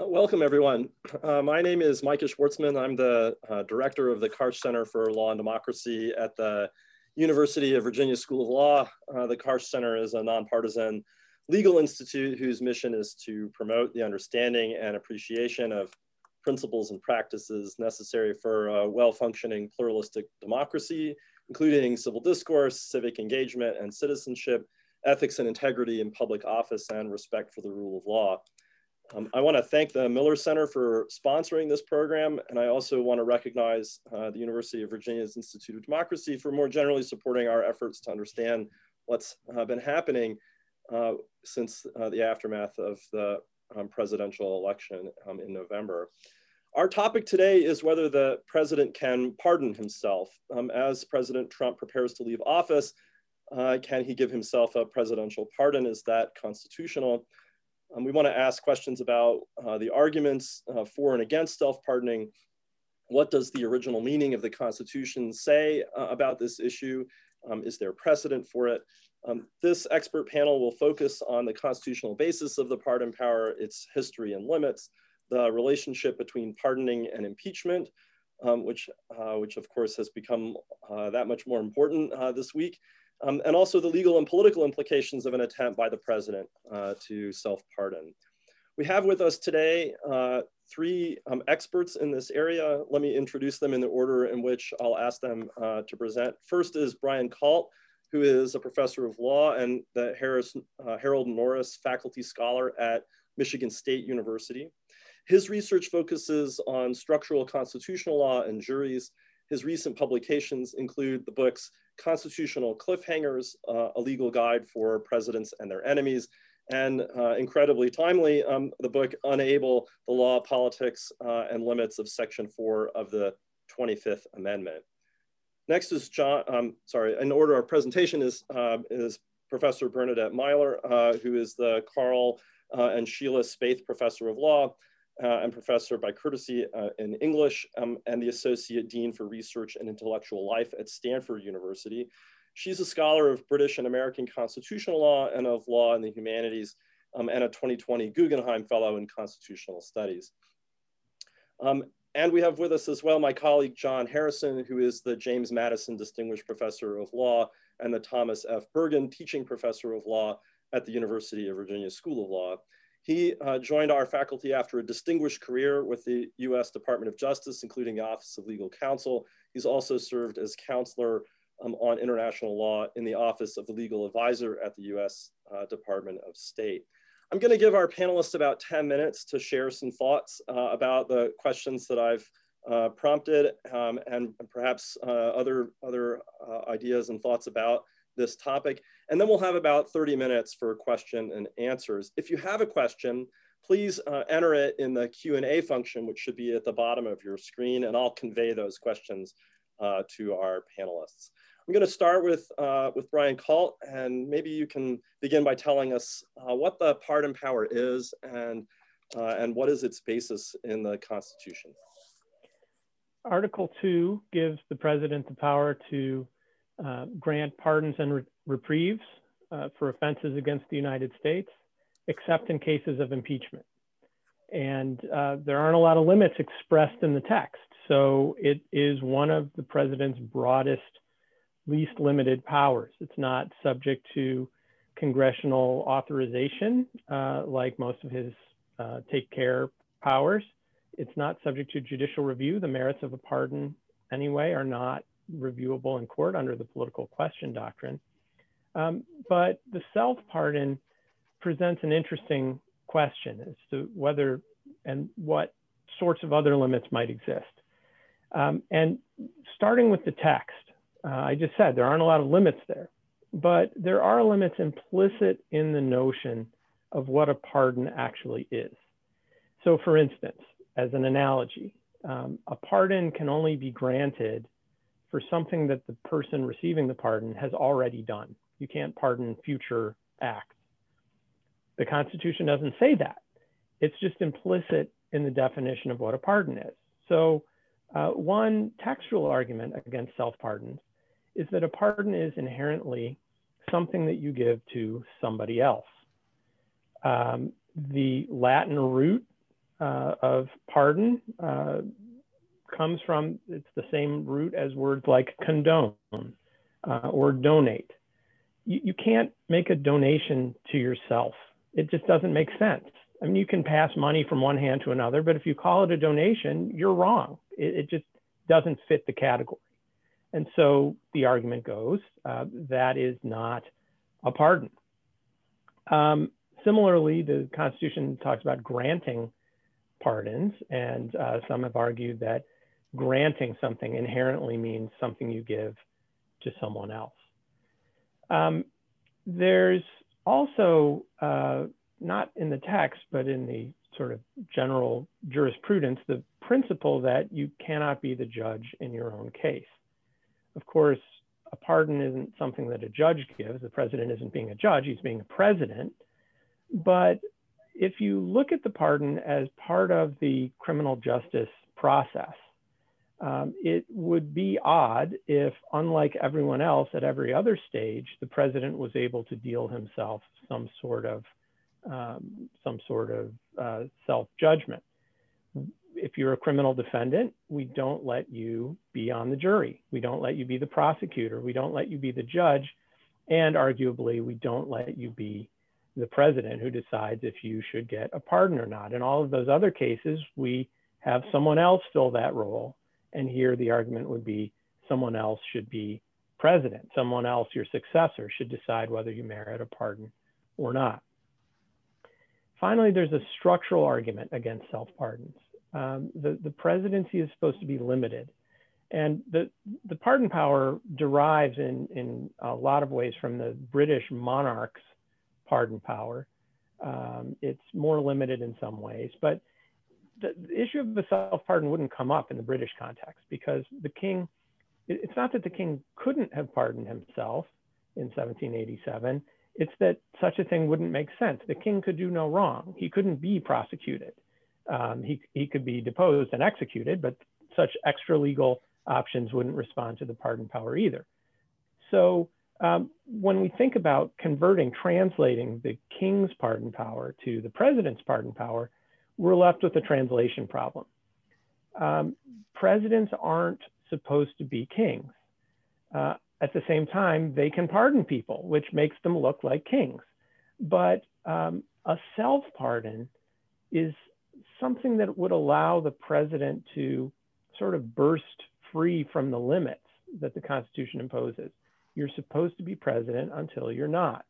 Uh, welcome, everyone. Uh, my name is Micah Schwartzman. I'm the uh, director of the Karsh Center for Law and Democracy at the University of Virginia School of Law. Uh, the Karsh Center is a nonpartisan legal institute whose mission is to promote the understanding and appreciation of principles and practices necessary for a well-functioning pluralistic democracy, including civil discourse, civic engagement and citizenship, ethics and integrity in public office, and respect for the rule of law. Um, I want to thank the Miller Center for sponsoring this program, and I also want to recognize uh, the University of Virginia's Institute of Democracy for more generally supporting our efforts to understand what's uh, been happening uh, since uh, the aftermath of the um, presidential election um, in November. Our topic today is whether the president can pardon himself. Um, as President Trump prepares to leave office, uh, can he give himself a presidential pardon? Is that constitutional? Um, we want to ask questions about uh, the arguments uh, for and against self-pardoning. What does the original meaning of the Constitution say uh, about this issue? Um, is there precedent for it? Um, this expert panel will focus on the constitutional basis of the pardon power, its history and limits, the relationship between pardoning and impeachment, um, which, uh, which of course has become uh, that much more important uh, this week, um, and also the legal and political implications of an attempt by the president uh, to self-pardon. We have with us today uh, three um, experts in this area. Let me introduce them in the order in which I'll ask them uh, to present. First is Brian Kalt, who is a professor of law and the Harris, uh, Harold Norris Faculty Scholar at Michigan State University. His research focuses on structural constitutional law and juries. His recent publications include the books Constitutional Cliffhangers, uh, a legal guide for presidents and their enemies, and uh, incredibly timely, um, the book Unable, the Law, Politics, uh, and Limits of Section 4 of the 25th Amendment. Next is John, um, sorry, in order of presentation is, uh, is Professor Bernadette Meyler, uh, who is the Carl uh, and Sheila Spaeth Professor of Law uh, and professor by courtesy uh, in English um, and the associate dean for research and intellectual life at Stanford University. She's a scholar of British and American constitutional law and of law and the humanities um, and a 2020 Guggenheim Fellow in Constitutional Studies. Um, and we have with us as well my colleague John Harrison, who is the James Madison Distinguished Professor of Law and the Thomas F. Bergin Teaching Professor of Law at the University of Virginia School of Law. He uh, joined our faculty after a distinguished career with the US Department of Justice, including the Office of Legal Counsel. He's also served as counselor um, on international law in the Office of the Legal Advisor at the US uh, Department of State. I'm gonna give our panelists about 10 minutes to share some thoughts uh, about the questions that I've uh, prompted um, and perhaps uh, other, other uh, ideas and thoughts about this topic. And then we'll have about 30 minutes for question and answers. If you have a question, please uh, enter it in the Q&A function, which should be at the bottom of your screen, and I'll convey those questions uh, to our panelists. I'm to start with, uh, with Brian Kalt, and maybe you can begin by telling us uh, what the pardon power is and, uh, and what is its basis in the Constitution. Article 2 gives the president the power to uh, grant pardons and reprieves uh, for offenses against the United States, except in cases of impeachment. And uh, there aren't a lot of limits expressed in the text. So it is one of the president's broadest, least limited powers. It's not subject to congressional authorization, uh, like most of his uh, take care powers. It's not subject to judicial review. The merits of a pardon, anyway, are not reviewable in court under the political question doctrine. Um, but the self pardon presents an interesting question as to whether and what sorts of other limits might exist. Um, and starting with the text, uh, I just said there aren't a lot of limits there, but there are limits implicit in the notion of what a pardon actually is. So, for instance, as an analogy, um, a pardon can only be granted for something that the person receiving the pardon has already done. You can't pardon future acts. The Constitution doesn't say that. It's just implicit in the definition of what a pardon is. So uh, one textual argument against self-pardons is that a pardon is inherently something that you give to somebody else. Um, the Latin root uh, of pardon uh, comes from, it's the same root as words like condone uh, or donate. You, you can't make a donation to yourself. It just doesn't make sense. I mean, you can pass money from one hand to another, but if you call it a donation, you're wrong. It, it just doesn't fit the category. And so the argument goes uh, that is not a pardon. Um, similarly, the Constitution talks about granting pardons, and uh, some have argued that granting something inherently means something you give to someone else. Um, there's also, uh, not in the text, but in the sort of general jurisprudence, the principle that you cannot be the judge in your own case. Of course, a pardon isn't something that a judge gives. The president isn't being a judge, he's being a president. But if you look at the pardon as part of the criminal justice process, um, it would be odd if, unlike everyone else at every other stage, the president was able to deal himself some sort of um, some sort of uh, self judgment. If you're a criminal defendant, we don't let you be on the jury. We don't let you be the prosecutor. We don't let you be the judge. And arguably, we don't let you be the president who decides if you should get a pardon or not. In all of those other cases, we have someone else fill that role and here the argument would be someone else should be president. Someone else, your successor, should decide whether you merit a pardon or not. Finally, there's a structural argument against self-pardons. Um, the, the presidency is supposed to be limited. And the, the pardon power derives in, in a lot of ways from the British monarch's pardon power. Um, it's more limited in some ways, but the, the issue of the self-pardon wouldn't come up in the British context because the king, it's not that the king couldn't have pardoned himself in 1787, it's that such a thing wouldn't make sense. The king could do no wrong. He couldn't be prosecuted. Um, he, he could be deposed and executed, but such extra legal options wouldn't respond to the pardon power either. So um, when we think about converting, translating the king's pardon power to the president's pardon power, we're left with a translation problem. Um, presidents aren't supposed to be kings. Uh, at the same time, they can pardon people, which makes them look like kings. But um, a self pardon is something that would allow the president to sort of burst free from the limits that the Constitution imposes. You're supposed to be president until you're not.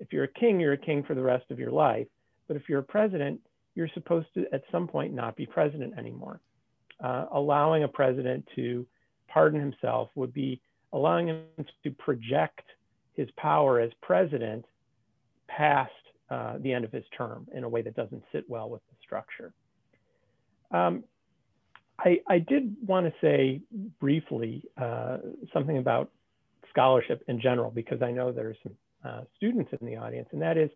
If you're a king, you're a king for the rest of your life. But if you're a president, you're supposed to at some point not be president anymore. Uh, allowing a president to pardon himself would be allowing him to project his power as president past uh, the end of his term in a way that doesn't sit well with the structure. Um, I, I, did want to say briefly uh, something about scholarship in general, because I know there's some uh, students in the audience, and that is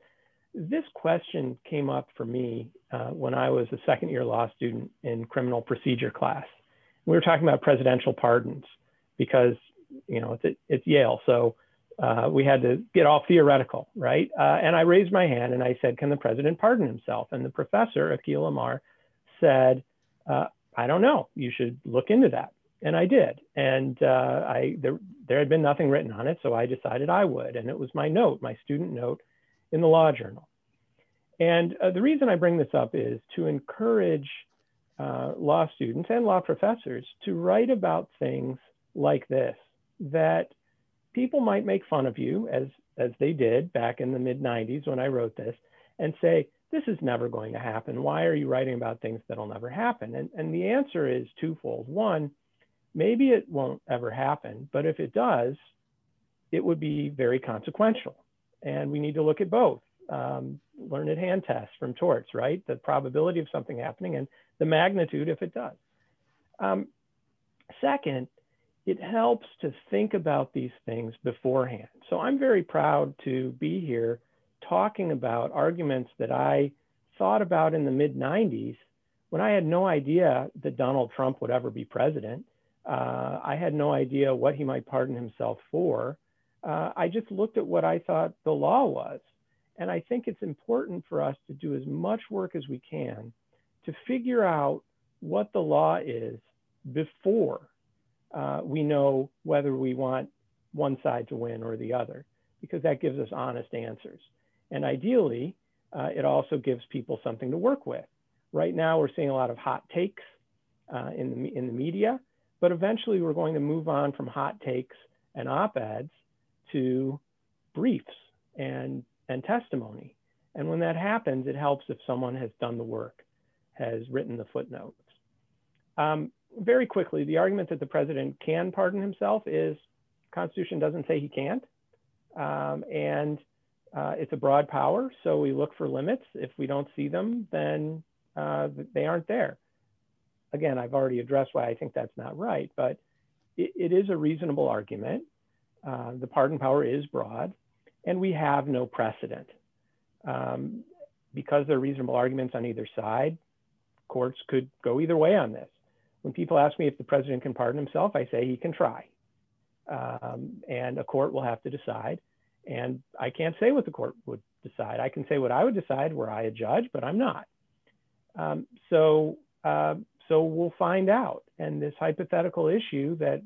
this question came up for me uh, when I was a second year law student in criminal procedure class. We were talking about presidential pardons because, you know, it's, it's Yale. So uh, we had to get all theoretical, right? Uh, and I raised my hand and I said, can the president pardon himself? And the professor, Akhil Amar, said, uh, I don't know. You should look into that. And I did. And uh, I, there, there had been nothing written on it. So I decided I would. And it was my note, my student note in the law journal. And uh, the reason I bring this up is to encourage uh, law students and law professors to write about things like this, that people might make fun of you as, as they did back in the mid 90s when I wrote this and say, this is never going to happen. Why are you writing about things that'll never happen? And, and the answer is twofold. One, maybe it won't ever happen, but if it does, it would be very consequential. And we need to look at both. Um, Learned Hand tests from torts, right? The probability of something happening and the magnitude if it does. Um, second, it helps to think about these things beforehand. So I'm very proud to be here talking about arguments that I thought about in the mid 90s when I had no idea that Donald Trump would ever be president. Uh, I had no idea what he might pardon himself for uh, I just looked at what I thought the law was. And I think it's important for us to do as much work as we can to figure out what the law is before uh, we know whether we want one side to win or the other, because that gives us honest answers. And ideally, uh, it also gives people something to work with. Right now, we're seeing a lot of hot takes uh, in, the, in the media, but eventually we're going to move on from hot takes and op-eds to briefs and, and testimony. And when that happens, it helps if someone has done the work, has written the footnotes. Um, very quickly, the argument that the president can pardon himself is Constitution doesn't say he can't. Um, and uh, it's a broad power, so we look for limits. If we don't see them, then uh, they aren't there. Again, I've already addressed why I think that's not right, but it, it is a reasonable argument. Uh, the pardon power is broad, and we have no precedent. Um, because there are reasonable arguments on either side, courts could go either way on this. When people ask me if the president can pardon himself, I say he can try. Um, and a court will have to decide. And I can't say what the court would decide. I can say what I would decide were I a judge, but I'm not. Um, so, uh, so we'll find out. And this hypothetical issue that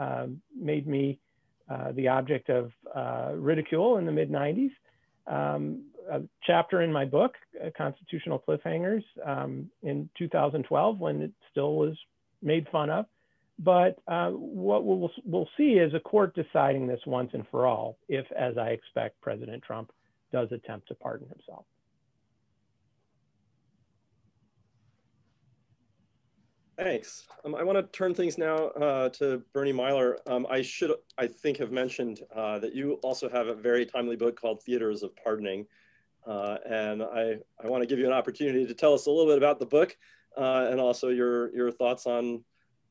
uh, made me uh, the object of uh, ridicule in the mid 90s, um, a chapter in my book, uh, Constitutional Cliffhangers, um, in 2012, when it still was made fun of. But uh, what we'll, we'll see is a court deciding this once and for all, if, as I expect, President Trump does attempt to pardon himself. Thanks. Um, I want to turn things now uh, to Bernie Meyler. Um, I should, I think, have mentioned uh, that you also have a very timely book called Theaters of Pardoning. Uh, and I, I want to give you an opportunity to tell us a little bit about the book uh, and also your, your thoughts on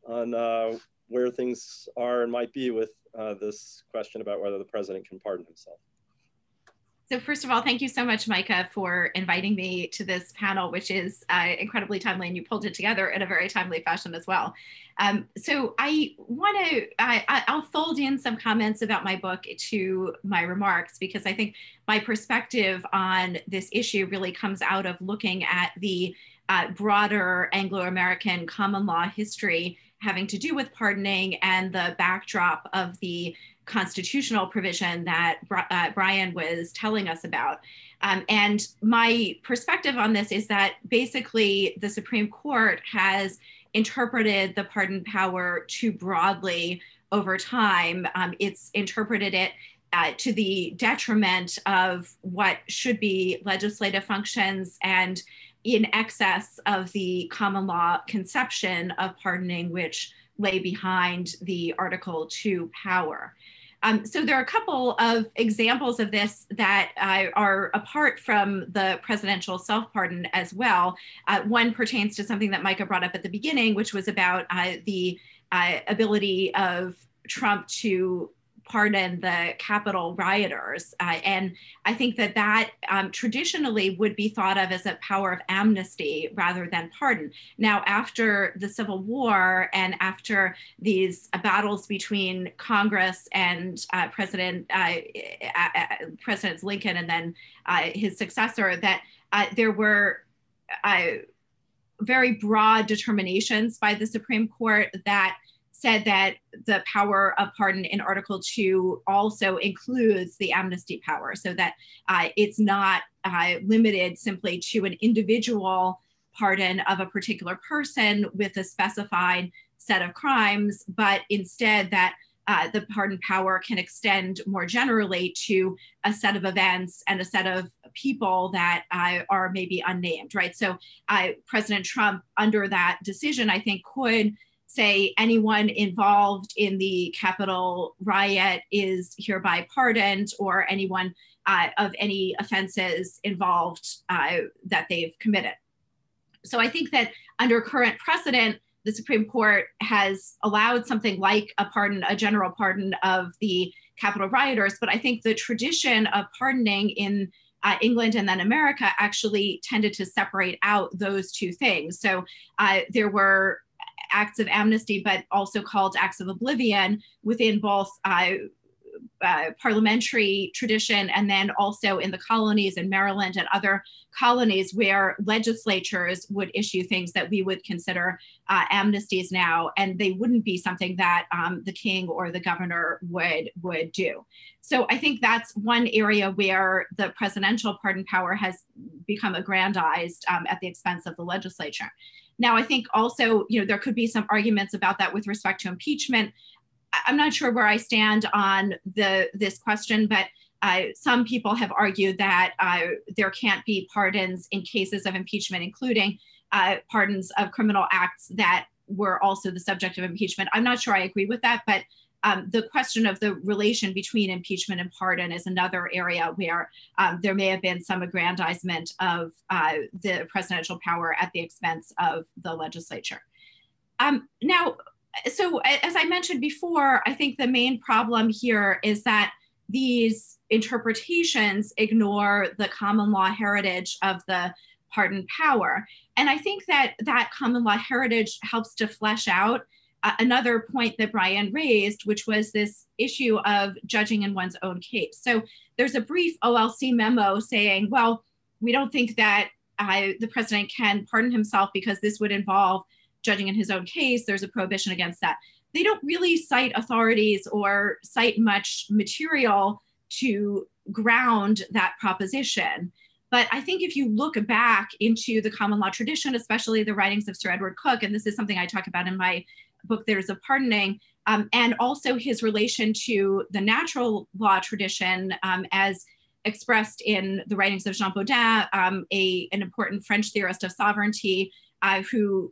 on uh, where things are and might be with uh, this question about whether the president can pardon himself. So first of all, thank you so much, Micah, for inviting me to this panel, which is uh, incredibly timely, and you pulled it together in a very timely fashion as well. Um, so I want to, I'll fold in some comments about my book to my remarks because I think my perspective on this issue really comes out of looking at the uh, broader Anglo-American common law history having to do with pardoning and the backdrop of the constitutional provision that uh, Brian was telling us about. Um, and my perspective on this is that basically the Supreme Court has interpreted the pardon power too broadly over time. Um, it's interpreted it uh, to the detriment of what should be legislative functions and in excess of the common law conception of pardoning, which lay behind the Article 2 power. Um, so there are a couple of examples of this that uh, are apart from the presidential self-pardon as well. Uh, one pertains to something that Micah brought up at the beginning, which was about uh, the uh, ability of Trump to pardon the Capitol rioters. Uh, and I think that that um, traditionally would be thought of as a power of amnesty rather than pardon. Now, after the Civil War and after these uh, battles between Congress and uh, President uh, uh, uh, President Lincoln and then his successor, that there were very broad determinations by the Supreme Court that said that the power of pardon in Article 2 also includes the amnesty power, so that uh, it's not uh, limited simply to an individual pardon of a particular person with a specified set of crimes, but instead that uh, the pardon power can extend more generally to a set of events and a set of people that uh, are maybe unnamed, right? So uh, President Trump, under that decision, I think could say anyone involved in the Capitol riot is hereby pardoned, or anyone uh, of any offenses involved uh, that they've committed. So I think that under current precedent, the Supreme Court has allowed something like a pardon, a general pardon of the Capitol rioters. But I think the tradition of pardoning in uh, England and then America actually tended to separate out those two things. So uh, there were acts of amnesty, but also called acts of oblivion within both uh, uh, parliamentary tradition, and then also in the colonies in Maryland and other colonies where legislatures would issue things that we would consider uh, amnesties now, and they wouldn't be something that um, the king or the governor would would do. So I think that's one area where the presidential pardon power has become aggrandized um, at the expense of the legislature. Now, I think also, you know, there could be some arguments about that with respect to impeachment. I'm not sure where I stand on the this question, but uh, some people have argued that uh, there can't be pardons in cases of impeachment, including uh, pardons of criminal acts that were also the subject of impeachment. I'm not sure I agree with that, but um, the question of the relation between impeachment and pardon is another area where um, there may have been some aggrandizement of uh, the presidential power at the expense of the legislature. Um, now, so as I mentioned before, I think the main problem here is that these interpretations ignore the common law heritage of the pardon power. And I think that that common law heritage helps to flesh out another point that Brian raised, which was this issue of judging in one's own case. So there's a brief OLC memo saying, well, we don't think that uh, the president can pardon himself because this would involve judging in his own case. There's a prohibition against that. They don't really cite authorities or cite much material to ground that proposition. But I think if you look back into the common law tradition, especially the writings of Sir Edward Coke, and this is something I talk about in my book, Theaters of Pardoning, um, and also his relation to the natural law tradition um, as expressed in the writings of Jean Bodin, um, a, an important French theorist of sovereignty uh, who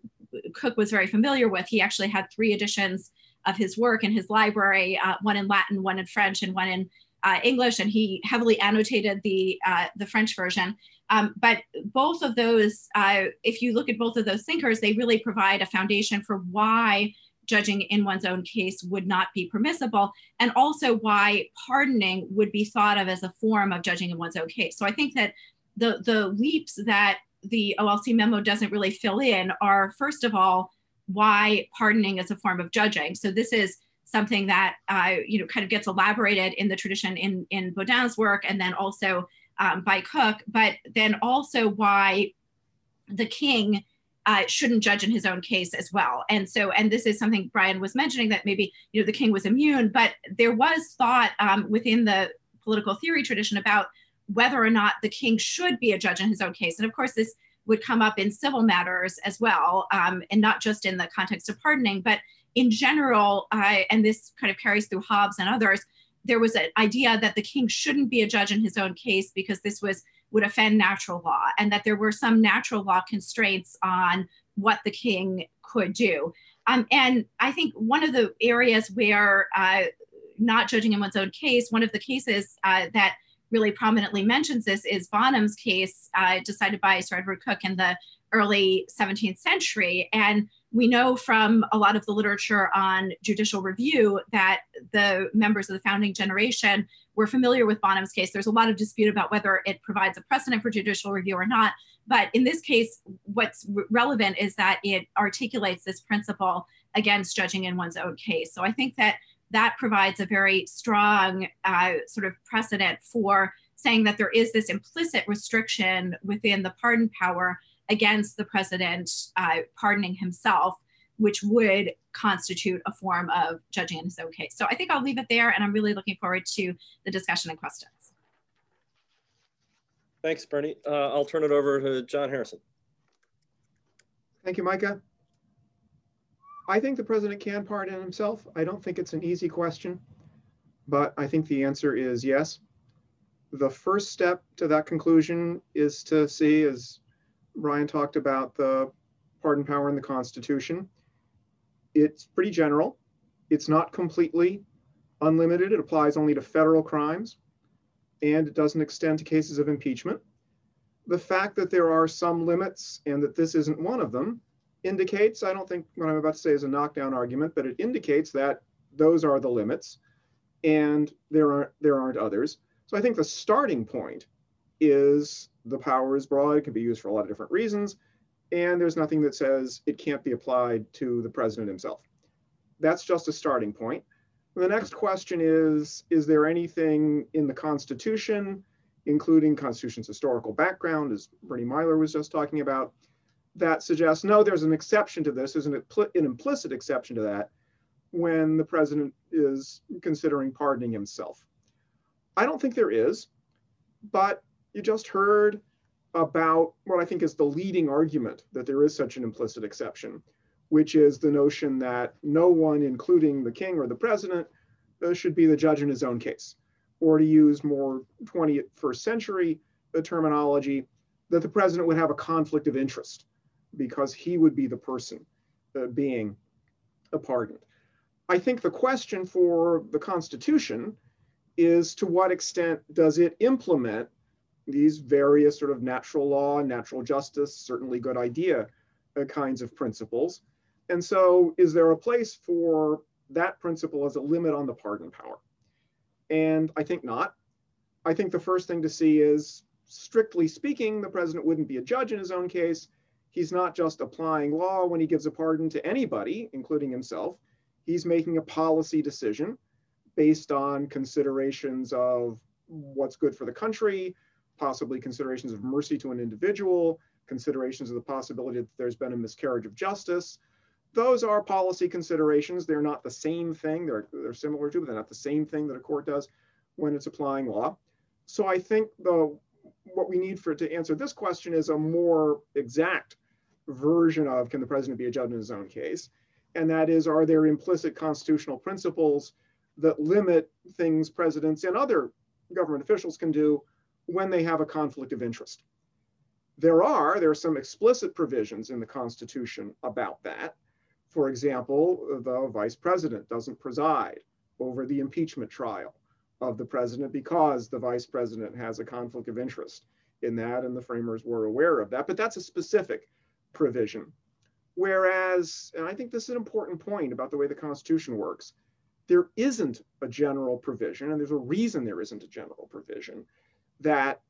Coke was very familiar with. He actually had three editions of his work in his library, uh, one in Latin, one in French, and one in uh, English, and he heavily annotated the uh, the French version. Um, but both of those, uh, if you look at both of those thinkers, they really provide a foundation for why judging in one's own case would not be permissible, and also why pardoning would be thought of as a form of judging in one's own case. So I think that the the leaps that the OLC memo doesn't really fill in are first of all why pardoning is a form of judging. So this is something that uh, you know kind of gets elaborated in the tradition in in Bodin's work, and then also um, by Coke, but then also why the king uh, shouldn't judge in his own case as well. And so, and this is something Brian was mentioning that maybe you know the king was immune, but there was thought um, within the political theory tradition about whether or not the king should be a judge in his own case. And of course, this would come up in civil matters as well, um, and not just in the context of pardoning, but in general, uh, and this kind of carries through Hobbes and others, there was an idea that the king shouldn't be a judge in his own case because this was would offend natural law, and that there were some natural law constraints on what the king could do. Um, and I think one of the areas where uh, not judging in one's own case, one of the cases uh, that really prominently mentions this is Bonham's case, uh, decided by Sir Edward Coke in the early 17th century. And we know from a lot of the literature on judicial review that the members of the founding generation were familiar with Bonham's case. There's a lot of dispute about whether it provides a precedent for judicial review or not. But in this case, what's relevant is that it articulates this principle against judging in one's own case. So I think that that provides a very strong uh, sort of precedent for saying that there is this implicit restriction within the pardon power against the president uh, pardoning himself, which would constitute a form of judging in his own case. So I think I'll leave it there, and I'm really looking forward to the discussion and questions. Thanks, Bernie. Uh, I'll turn it over to John Harrison. Thank you, Micah. I think the president can pardon himself. I don't think it's an easy question, but I think the answer is yes. The first step to that conclusion is to see, as Brian talked about the pardon power in the Constitution. It's pretty general. It's not completely unlimited. It applies only to federal crimes, and it doesn't extend to cases of impeachment. The fact that there are some limits and that this isn't one of them indicates, I don't think what I'm about to say is a knockdown argument, but it indicates that those are the limits and there aren't, there aren't others. So I think the starting point is the power is broad. It can be used for a lot of different reasons. And there's nothing that says it can't be applied to the president himself. That's just a starting point. The next question is, is there anything in the Constitution, including Constitution's historical background, as Bernie Meyler was just talking about, that suggests, no, there's an exception to this, there's an, an implicit exception to that when the president is considering pardoning himself. I don't think there is, but you just heard about what I think is the leading argument that there is such an implicit exception, which is the notion that no one, including the king or the president, uh, should be the judge in his own case. Or to use more 21st century uh, terminology, that the president would have a conflict of interest because he would be the person uh, being pardoned. I think the question for the Constitution is to what extent does it implement these various sort of natural law, natural justice, certainly good idea uh, kinds of principles. And so, is there a place for that principle as a limit on the pardon power? And I think not. I think the first thing to see is, strictly speaking, the president wouldn't be a judge in his own case. He's not just applying law when he gives a pardon to anybody, including himself. He's making a policy decision based on considerations of what's good for the country, possibly considerations of mercy to an individual, considerations of the possibility that there's been a miscarriage of justice. Those are policy considerations. They're not the same thing. They're, they're similar to, but they're not the same thing that a court does when it's applying law. So I think the what we need for to answer this question is a more exact version of can the president be a judge in his own case? And that is, are there implicit constitutional principles that limit things presidents and other government officials can do when they have a conflict of interest. There are, there are some explicit provisions in the Constitution about that. For example, the vice president doesn't preside over the impeachment trial of the president because the vice president has a conflict of interest in that, and the framers were aware of that. But that's a specific provision. Whereas, and I think this is an important point about the way the Constitution works, there isn't a general provision, and there's a reason there isn't a general provision that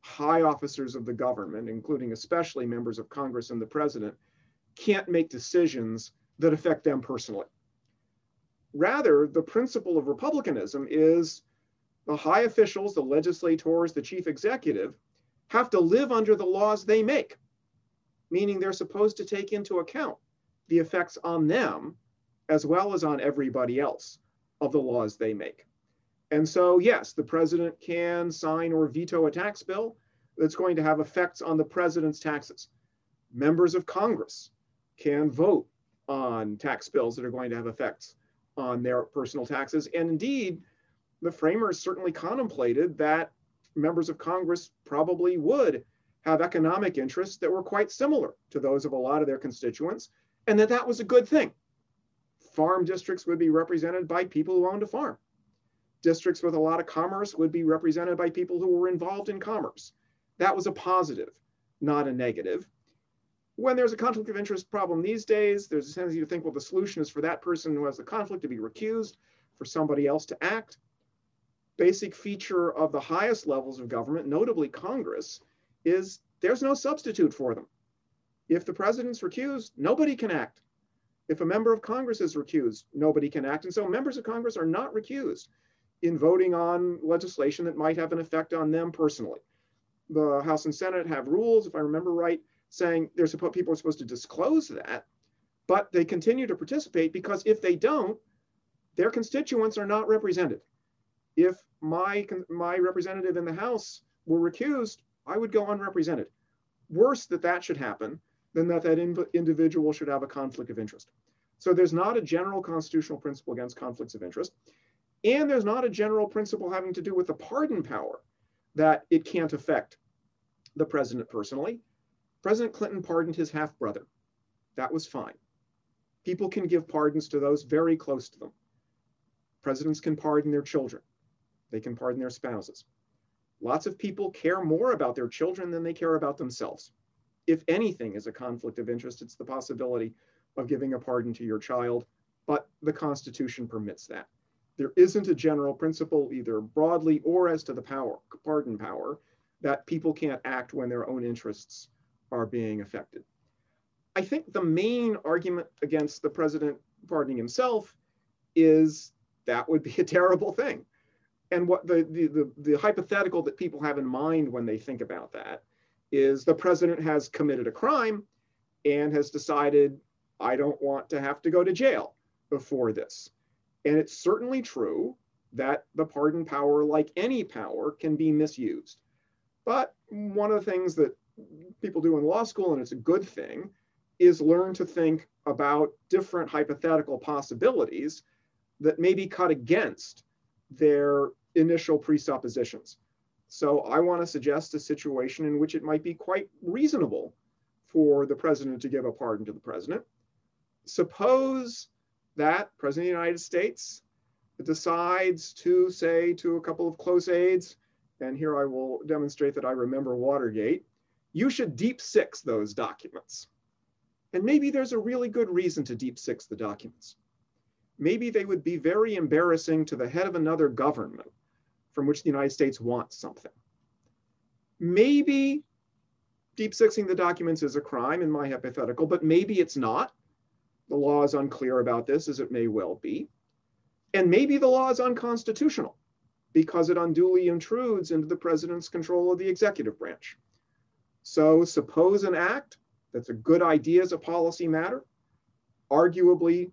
high officers of the government, including especially members of Congress and the president, can't make decisions that affect them personally. Rather, the principle of republicanism is the high officials, the legislators, the chief executive, have to live under the laws they make, meaning they're supposed to take into account the effects on them as well as on everybody else of the laws they make. And so, yes, the president can sign or veto a tax bill that's going to have effects on the president's taxes. Members of Congress can vote on tax bills that are going to have effects on their personal taxes. And indeed, the framers certainly contemplated that members of Congress probably would have economic interests that were quite similar to those of a lot of their constituents, and that that was a good thing. Farm districts would be represented by people who owned a farm districts with a lot of commerce would be represented by people who were involved in commerce. That was a positive, not a negative. When there's a conflict of interest problem these days, there's a tendency to think, well, the solution is for that person who has the conflict to be recused, for somebody else to act. Basic feature of the highest levels of government, notably Congress, is there's no substitute for them. If the president's recused, nobody can act. If a member of Congress is recused, nobody can act. And so members of Congress are not recused in voting on legislation that might have an effect on them personally. The House and Senate have rules, if I remember right, saying they're supposed people are supposed to disclose that, but they continue to participate because if they don't, their constituents are not represented. If my my representative in the House were recused, I would go unrepresented. Worse that that should happen than that that in, individual should have a conflict of interest. So there's not a general constitutional principle against conflicts of interest. And there's not a general principle having to do with the pardon power that it can't affect the president personally. President Clinton pardoned his half brother. That was fine. People can give pardons to those very close to them. Presidents can pardon their children, they can pardon their spouses. Lots of people care more about their children than they care about themselves. If anything is a conflict of interest, it's the possibility of giving a pardon to your child, but the Constitution permits that there isn't a general principle, either broadly or as to the power, pardon power, that people can't act when their own interests are being affected. I think the main argument against the president pardoning himself is that would be a terrible thing. And what the, the, the, the, hypothetical that people have in mind when they think about that is the president has committed a crime and has decided, I don't want to have to go to jail before this. And it's certainly true that the pardon power, like any power, can be misused. But one of the things that people do in law school, and it's a good thing, is learn to think about different hypothetical possibilities that may be cut against their initial presuppositions. So I want to suggest a situation in which it might be quite reasonable for the president to give a pardon to the president. Suppose that President of the United States decides to say to a couple of close aides, and here I will demonstrate that I remember Watergate, you should deep six those documents. And maybe there's a really good reason to deep six the documents. Maybe they would be very embarrassing to the head of another government from which the United States wants something. Maybe deep sixing the documents is a crime in my hypothetical, but maybe it's not. The law is unclear about this, as it may well be. And maybe the law is unconstitutional because it unduly intrudes into the president's control of the executive branch. So suppose an act that's a good idea as a policy matter, arguably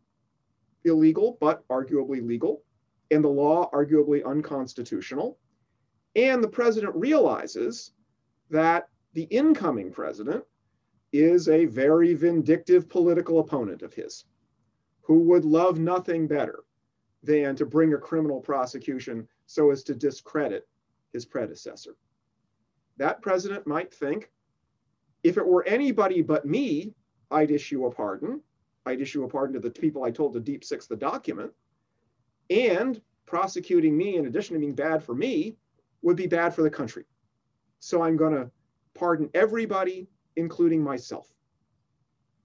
illegal, but arguably legal, and the law arguably unconstitutional. And the president realizes that the incoming president is a very vindictive political opponent of his who would love nothing better than to bring a criminal prosecution so as to discredit his predecessor. That president might think if it were anybody but me, I'd issue a pardon. I'd issue a pardon to the people I told to deep six the document. And prosecuting me, in addition to being bad for me, would be bad for the country. So I'm going to pardon everybody, including myself.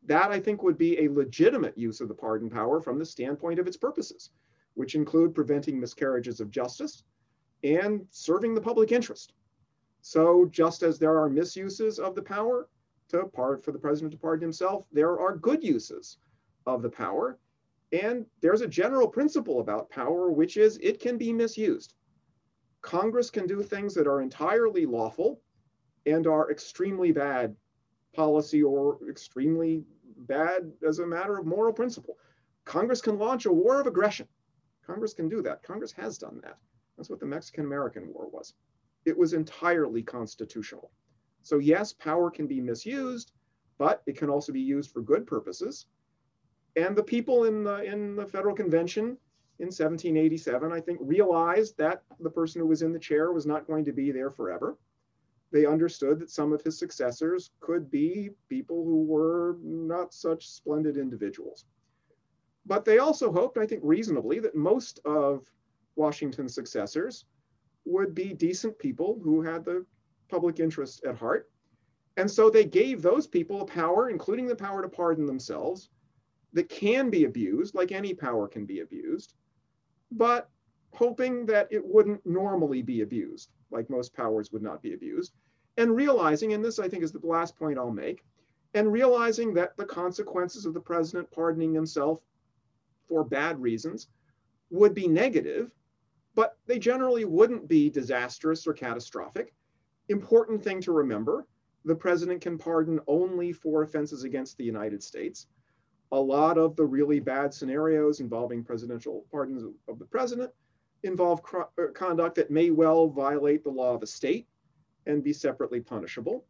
That I think would be a legitimate use of the pardon power from the standpoint of its purposes, which include preventing miscarriages of justice and serving the public interest. So just as there are misuses of the power to part for the president to pardon himself, there are good uses of the power. And there's a general principle about power, which is it can be misused. Congress can do things that are entirely lawful and are extremely bad policy or extremely bad as a matter of moral principle. Congress can launch a war of aggression. Congress can do that. Congress has done that. That's what the Mexican American War was it was entirely constitutional. So yes, power can be misused, but it can also be used for good purposes. And the people in the, in the Federal Convention in 1787, I think, realized that the person who was in the chair was not going to be there forever. They understood that some of his successors could be people who were not such splendid individuals. But they also hoped, I think reasonably, that most of Washington's successors would be decent people who had the public interest at heart. And so they gave those people a power, including the power to pardon themselves, that can be abused, like any power can be abused, but hoping that it wouldn't normally be abused, like most powers would not be abused. And realizing, and this I think is the last point I'll make, and realizing that the consequences of the president pardoning himself for bad reasons would be negative but they generally wouldn't be disastrous or catastrophic. Important thing to remember, the president can pardon only for offenses against the United States. A lot of the really bad scenarios involving presidential pardons of the president involve uh, conduct that may well violate the law of a state and be separately punishable.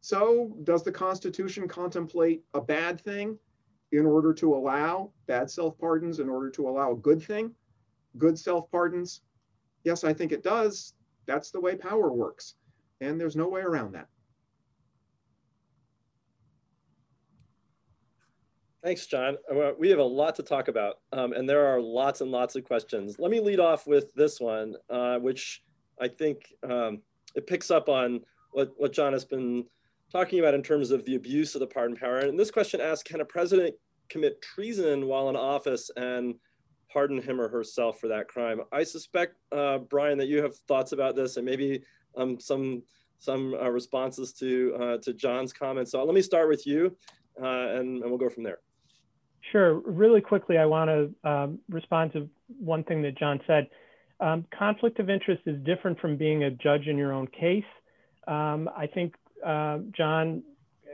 So, does the Constitution contemplate a bad thing in order to allow bad self pardons, in order to allow a good thing? good self pardons? Yes, I think it does. That's the way power works. And there's no way around that. Thanks, John. Uh, we have a lot to talk about, um, and there are lots and lots of questions. Let me lead off with this one, uh, which I think um, it picks up on what, what John has been talking about in terms of the abuse of the pardon power. And this question asks, can a president commit treason while in office and pardon him or herself for that crime. I suspect, uh, Brian, that you have thoughts about this and maybe um, some some uh, responses to uh, to John's comments. So let me start with you, uh, and, and we'll go from there. Sure. Really quickly, I want to um, respond to one thing that John said. Um, conflict of interest is different from being a judge in your own case. Um, I think uh, John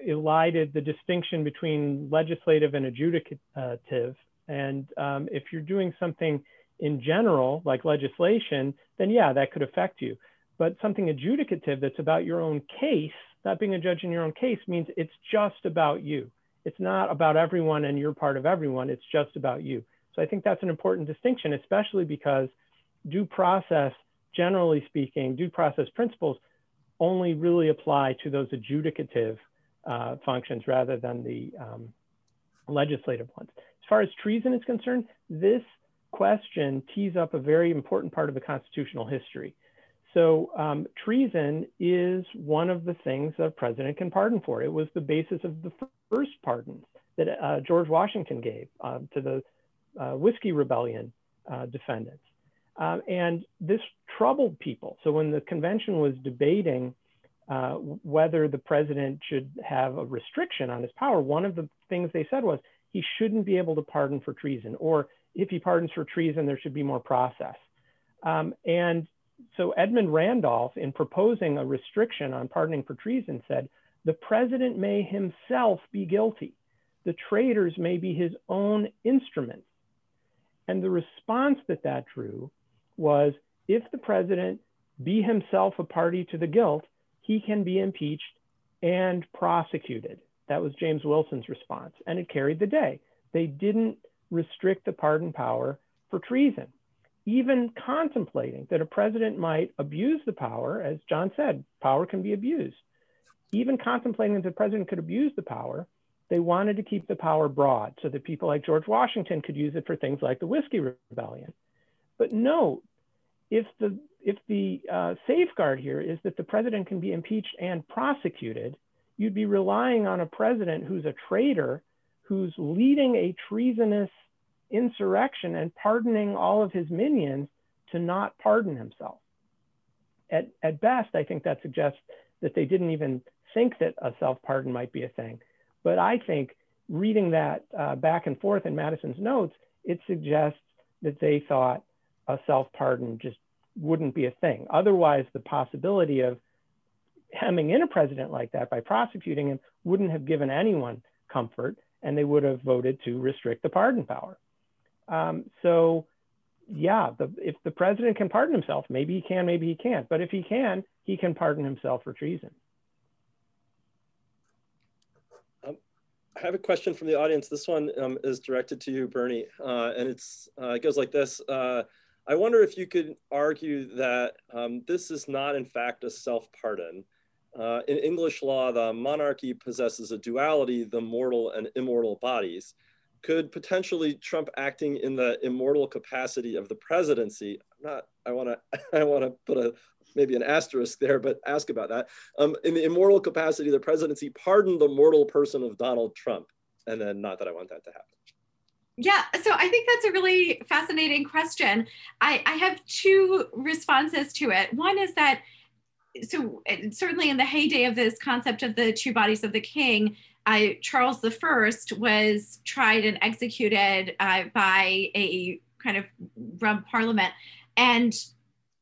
elided the distinction between legislative and adjudicative. And um, if you're doing something in general, like legislation, then yeah, that could affect you. But something adjudicative that's about your own case, not being a judge in your own case, means it's just about you. It's not about everyone and you're part of everyone, it's just about you. So I think that's an important distinction, especially because due process, generally speaking, due process principles only really apply to those adjudicative uh, functions rather than the um, legislative ones. As far as treason is concerned, this question tees up a very important part of the constitutional history. So um, treason is one of the things a president can pardon for. It was the basis of the first pardons that uh, George Washington gave uh, to the uh, Whiskey Rebellion uh, defendants. Um, and this troubled people. So when the convention was debating uh, whether the president should have a restriction on his power, one of the things they said was he shouldn't be able to pardon for treason, or if he pardons for treason, there should be more process. Um, and so Edmund Randolph, in proposing a restriction on pardoning for treason, said the president may himself be guilty. The traitors may be his own instruments. And the response that that drew was if the president be himself a party to the guilt, he can be impeached and prosecuted. That was James Wilson's response, and it carried the day. They didn't restrict the pardon power for treason. Even contemplating that a president might abuse the power, as John said, power can be abused. Even contemplating that the president could abuse the power, they wanted to keep the power broad so that people like George Washington could use it for things like the Whiskey Rebellion. But note, if the if the uh, safeguard here is that the president can be impeached and prosecuted, you'd be relying on a president who's a traitor, who's leading a treasonous insurrection and pardoning all of his minions to not pardon himself. At, at best, I think that suggests that they didn't even think that a self pardon might be a thing. But I think reading that uh, back and forth in Madison's notes, it suggests that they thought a self pardon just wouldn't be a thing. Otherwise, the possibility of hemming in a president like that by prosecuting him wouldn't have given anyone comfort, and they would have voted to restrict the pardon power. Um, so, yeah, the, if the president can pardon himself, maybe he can, maybe he can't. But if he can, he can pardon himself for treason. Um, I have a question from the audience. This one um, is directed to you, Bernie, uh, and it's uh, it goes like this. Uh, I wonder if you could argue that um, this is not, in fact, a self pardon. Uh, in English law, the monarchy possesses a duality, the mortal and immortal bodies. Could potentially Trump acting in the immortal capacity of the presidency? I'm not. I want to. I want to put a maybe an asterisk there, but ask about that. Um, in the immortal capacity of the presidency, pardon the mortal person of Donald Trump, and then not that I want that to happen. Yeah, so I think that's a really fascinating question. I, I have two responses to it. One is that, so certainly in the heyday of this concept of the two bodies of the king, uh, Charles I was tried and executed uh, by a kind of rump parliament. And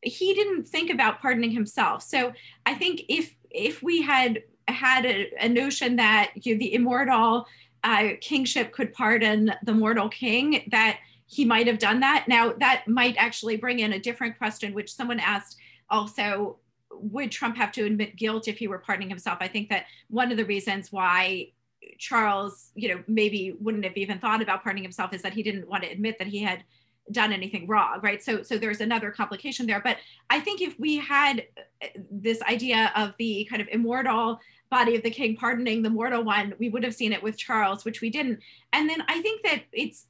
he didn't think about pardoning himself. So I think if if we had had a, a notion that you know, the immortal uh, kingship could pardon the mortal king, that he might have done that. Now, that might actually bring in a different question, which someone asked also would Trump have to admit guilt if he were pardoning himself? I think that one of the reasons why Charles, you know, maybe wouldn't have even thought about pardoning himself is that he didn't want to admit that he had done anything wrong, right? So, so there's another complication there. But I think if we had this idea of the kind of immortal body of the king pardoning the mortal one, we would have seen it with Charles, which we didn't. And then I think that it's,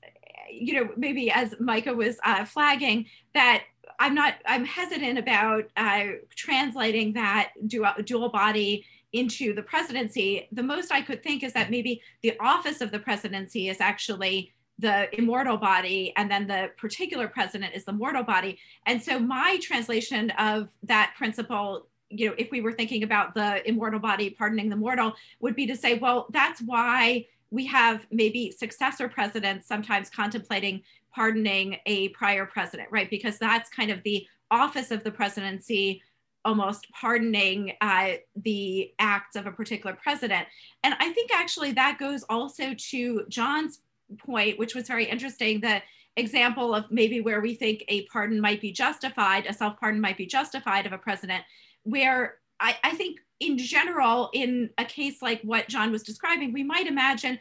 you know, maybe as Micah was uh, flagging, that I'm not, I'm hesitant about uh, translating that dual, dual body into the presidency. The most I could think is that maybe the office of the presidency is actually the immortal body and then the particular president is the mortal body and so my translation of that principle you know, if we were thinking about the immortal body pardoning the mortal, would be to say, well, that's why we have maybe successor presidents sometimes contemplating pardoning a prior president, right? Because that's kind of the office of the presidency almost pardoning uh, the acts of a particular president. And I think actually that goes also to John's point, which was very interesting the example of maybe where we think a pardon might be justified, a self pardon might be justified of a president, where I, I think in general, in a case like what John was describing, we might imagine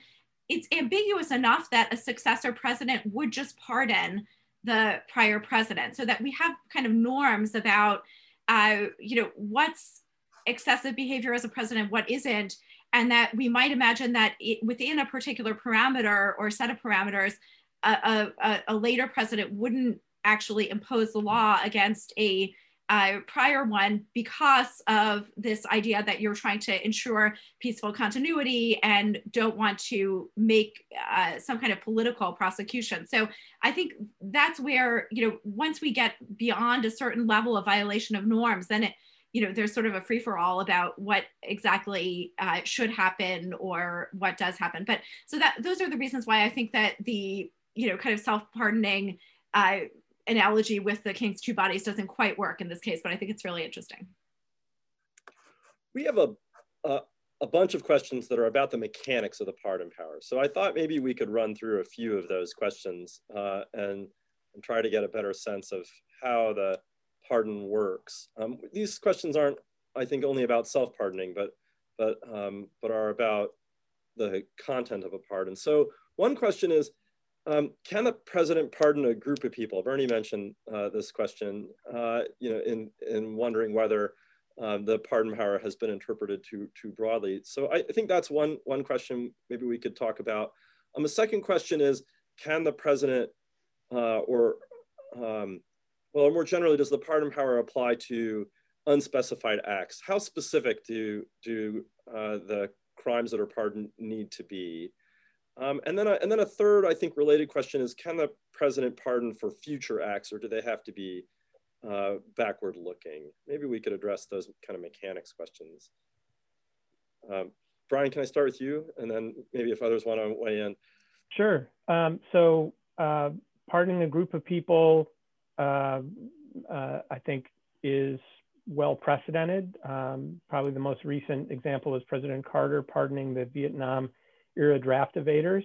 it's ambiguous enough that a successor president would just pardon the prior president. So that we have kind of norms about uh, you know what's excessive behavior as a president what isn't and that we might imagine that it, within a particular parameter or set of parameters a, a, a later president wouldn't actually impose the law against a uh, prior one because of this idea that you're trying to ensure peaceful continuity and don't want to make uh, some kind of political prosecution. So I think that's where, you know, once we get beyond a certain level of violation of norms, then it, you know, there's sort of a free for all about what exactly uh, should happen or what does happen. But so that those are the reasons why I think that the, you know, kind of self pardoning uh, analogy with the king's two bodies doesn't quite work in this case, but I think it's really interesting. We have a, a, a, bunch of questions that are about the mechanics of the pardon power. So I thought maybe we could run through a few of those questions uh, and, and try to get a better sense of how the pardon works. Um, these questions aren't, I think, only about self-pardoning, but, but, um, but are about the content of a pardon. So one question is, um, can the president pardon a group of people? Bernie mentioned uh, this question, uh, you know, in, in wondering whether um, the pardon power has been interpreted too, too broadly. So I, I think that's one, one question maybe we could talk about. Um, the second question is, can the president uh, or, um, well, more generally, does the pardon power apply to unspecified acts? How specific do, do uh, the crimes that are pardoned need to be? Um, and then, a, and then a third, I think, related question is: Can the president pardon for future acts, or do they have to be uh, backward looking? Maybe we could address those kind of mechanics questions. Um, Brian, can I start with you, and then maybe if others want to weigh in. Sure. Um, so, uh, pardoning a group of people, uh, uh I think, is well precedented. Um, probably the most recent example is President Carter pardoning the Vietnam era draft evaders.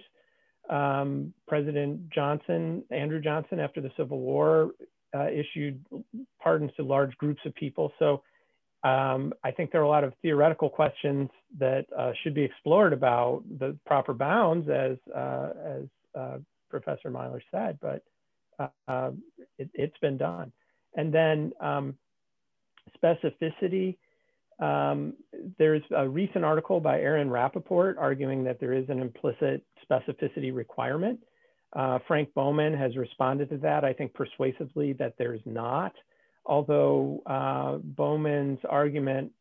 Um, President Johnson, Andrew Johnson, after the Civil War, uh, issued pardons to large groups of people. So um, I think there are a lot of theoretical questions that uh, should be explored about the proper bounds, as uh, as uh, Professor Meyler said. But uh, um, it, has been done, and then um, specificity. Um, there's a recent article by Aaron Rappaport arguing that there is an implicit specificity requirement. Uh, Frank Bowman has responded to that, I think persuasively, that there's not, although uh, Bowman's argument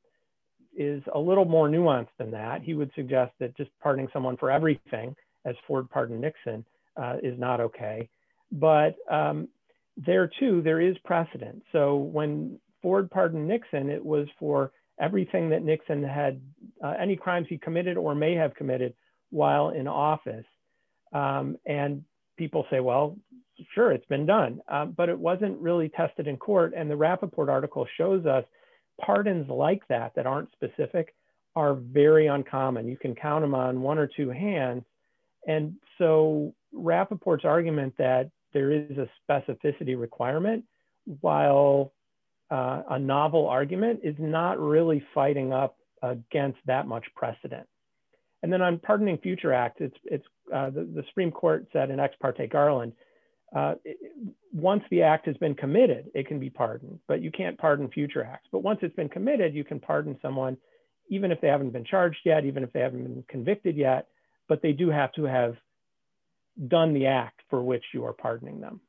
is a little more nuanced than that. He would suggest that just pardoning someone for everything, as Ford pardoned Nixon, uh, is not okay. But um, there too, there is precedent. So when Ford pardoned Nixon, it was for everything that Nixon had, uh, any crimes he committed or may have committed while in office. Um, and people say, well, sure, it's been done, um, but it wasn't really tested in court. And the Rappaport article shows us pardons like that, that aren't specific, are very uncommon. You can count them on one or two hands. And so Rappaport's argument that there is a specificity requirement, while uh, a novel argument is not really fighting up against that much precedent. And then on pardoning future acts, it's, it's uh, the, the, Supreme Court said in Ex parte Garland, uh, it, once the act has been committed, it can be pardoned, but you can't pardon future acts. But once it's been committed, you can pardon someone, even if they haven't been charged yet, even if they haven't been convicted yet, but they do have to have done the act for which you are pardoning them.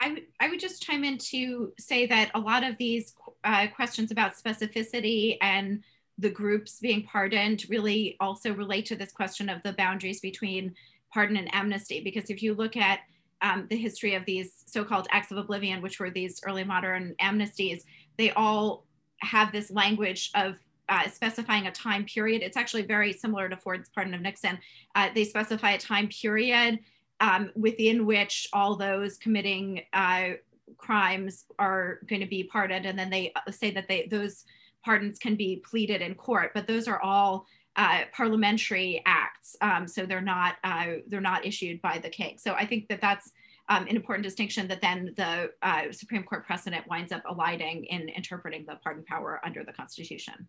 I, I would just chime in to say that a lot of these uh, questions about specificity and the groups being pardoned really also relate to this question of the boundaries between pardon and amnesty. Because if you look at um, the history of these so-called acts of oblivion, which were these early modern amnesties, they all have this language of uh, specifying a time period. It's actually very similar to Ford's pardon of Nixon. Uh, they specify a time period um, within which all those committing uh, crimes are going to be pardoned, and then they uh, say that they those pardons can be pleaded in court. But those are all uh, parliamentary acts, um, so they're not uh, they're not issued by the king. So I think that that's um, an important distinction that then the uh, Supreme Court precedent winds up aligning in interpreting the pardon power under the Constitution.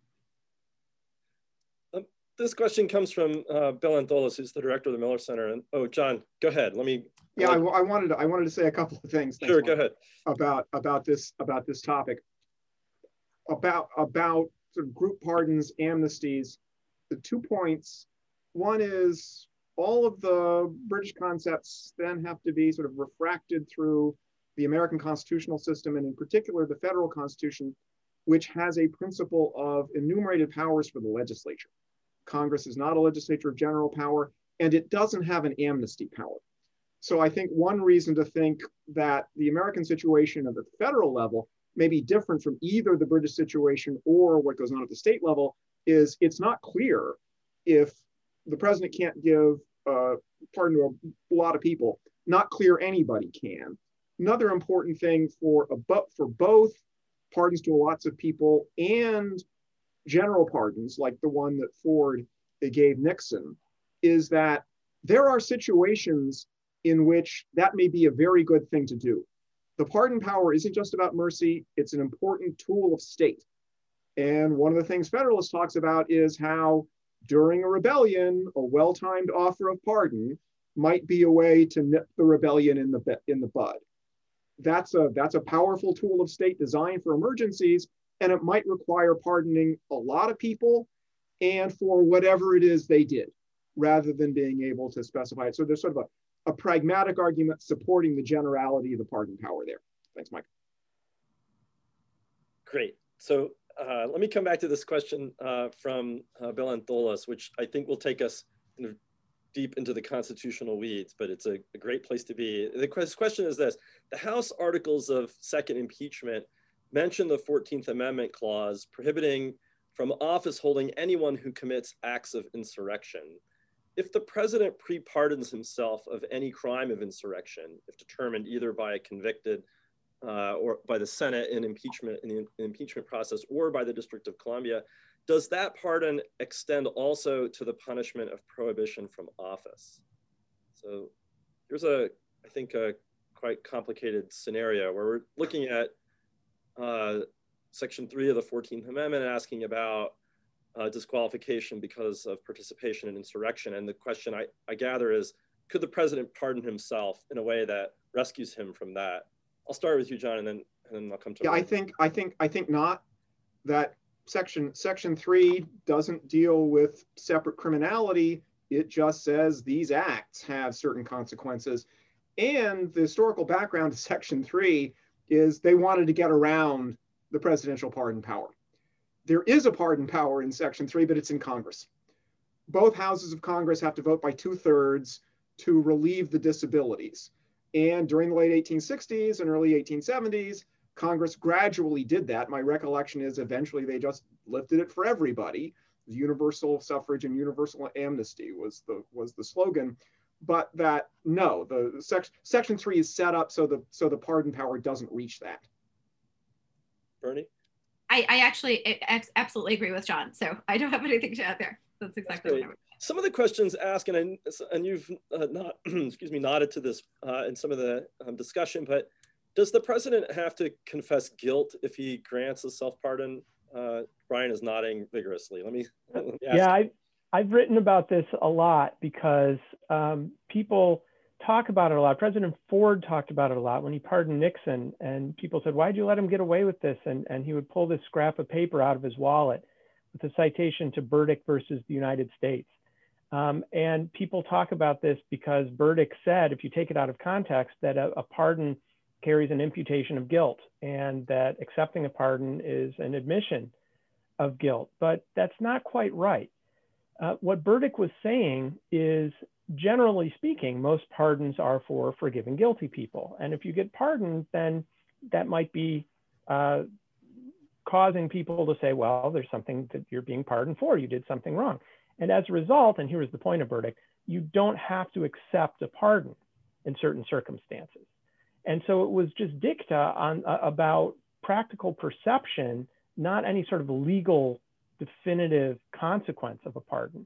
This question comes from uh, Bill Antholis, who's the director of the Miller Center. And oh, John, go ahead. Let me. Yeah, I, I wanted to, I wanted to say a couple of things. Thanks, sure, go ahead. About about this about this topic. About about sort of group pardons, amnesties. The two points. One is all of the British concepts then have to be sort of refracted through the American constitutional system, and in particular, the federal constitution, which has a principle of enumerated powers for the legislature. Congress is not a legislature of general power, and it doesn't have an amnesty power. So I think one reason to think that the American situation at the federal level may be different from either the British situation or what goes on at the state level is it's not clear if the president can't give uh, pardon to a lot of people. Not clear anybody can. Another important thing for for both pardons to lots of people and general pardons, like the one that Ford gave Nixon, is that there are situations in which that may be a very good thing to do. The pardon power isn't just about mercy, it's an important tool of state. And one of the things Federalist talks about is how during a rebellion, a well-timed offer of pardon might be a way to nip the rebellion in the in the bud. That's a that's a powerful tool of state designed for emergencies, and it might require pardoning a lot of people and for whatever it is they did, rather than being able to specify it. So there's sort of a, a pragmatic argument supporting the generality of the pardon power there. Thanks, Mike. Great. So uh, let me come back to this question uh, from uh, Bill Antholis, which I think will take us of deep into the constitutional weeds, but it's a, a great place to be. The question is this, the House Articles of Second Impeachment mention the 14th Amendment clause prohibiting from office holding anyone who commits acts of insurrection. If the president pre-pardons himself of any crime of insurrection, if determined either by a convicted uh, or by the Senate in impeachment in the impeachment process or by the District of Columbia, does that pardon extend also to the punishment of prohibition from office? So here's a, I think, a quite complicated scenario where we're looking at uh, Section 3 of the 14th Amendment asking about uh, disqualification because of participation in insurrection. And the question I, I gather is, could the president pardon himself in a way that rescues him from that? I'll start with you, John, and then and then I'll come to. Yeah, I think I think I think not. That section section three doesn't deal with separate criminality. It just says these acts have certain consequences, and the historical background of section three is they wanted to get around the presidential pardon power. There is a pardon power in section three, but it's in Congress. Both houses of Congress have to vote by two thirds to relieve the disabilities. And during the late 1860s and early 1870s, Congress gradually did that. My recollection is eventually they just lifted it for everybody. Universal suffrage and universal amnesty was the was the slogan, but that no, the section section three is set up so the so the pardon power doesn't reach that. Bernie, I, I actually absolutely agree with John. So I don't have anything to add there. That's exactly That's what I would some of the questions asked, and, and you've uh, not, excuse me, nodded to this uh, in some of the um, discussion, but does the president have to confess guilt if he grants a self-pardon? Uh, Brian is nodding vigorously. Let me, let me yeah, I, I've written about this a lot because um, people talk about it a lot. President Ford talked about it a lot when he pardoned Nixon, and people said, "Why'd you let him get away with this?" And and he would pull this scrap of paper out of his wallet with a citation to Burdick versus the United States. Um, and people talk about this because Burdick said, if you take it out of context, that a, a, pardon carries an imputation of guilt and that accepting a pardon is an admission of guilt. But that's not quite right. Uh, what Burdick was saying is, generally speaking, most pardons are for forgiving guilty people. And if you get pardoned, then that might be uh, causing people to say, well, there's something that you're being pardoned for. You did something wrong. And as a result, and here is the point of Burdick, you don't have to accept a pardon. in certain circumstances. And so it was just dicta on uh, about practical perception, not any sort of legal definitive consequence of a pardon.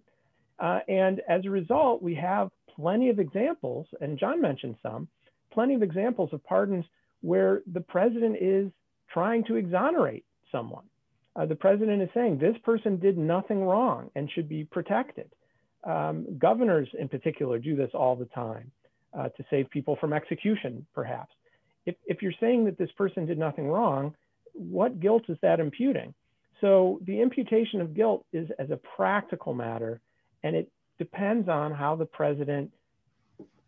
Uh, and as a result, we have plenty of examples, and John mentioned some, plenty of examples of pardons where the president is trying to exonerate someone. Uh, the president is saying this person did nothing wrong and should be protected. Um, governors, in particular, do this all the time uh, to save people from execution, perhaps. If, if you're saying that this person did nothing wrong, what guilt is that imputing? So the imputation of guilt is as a practical matter, and it depends on how the president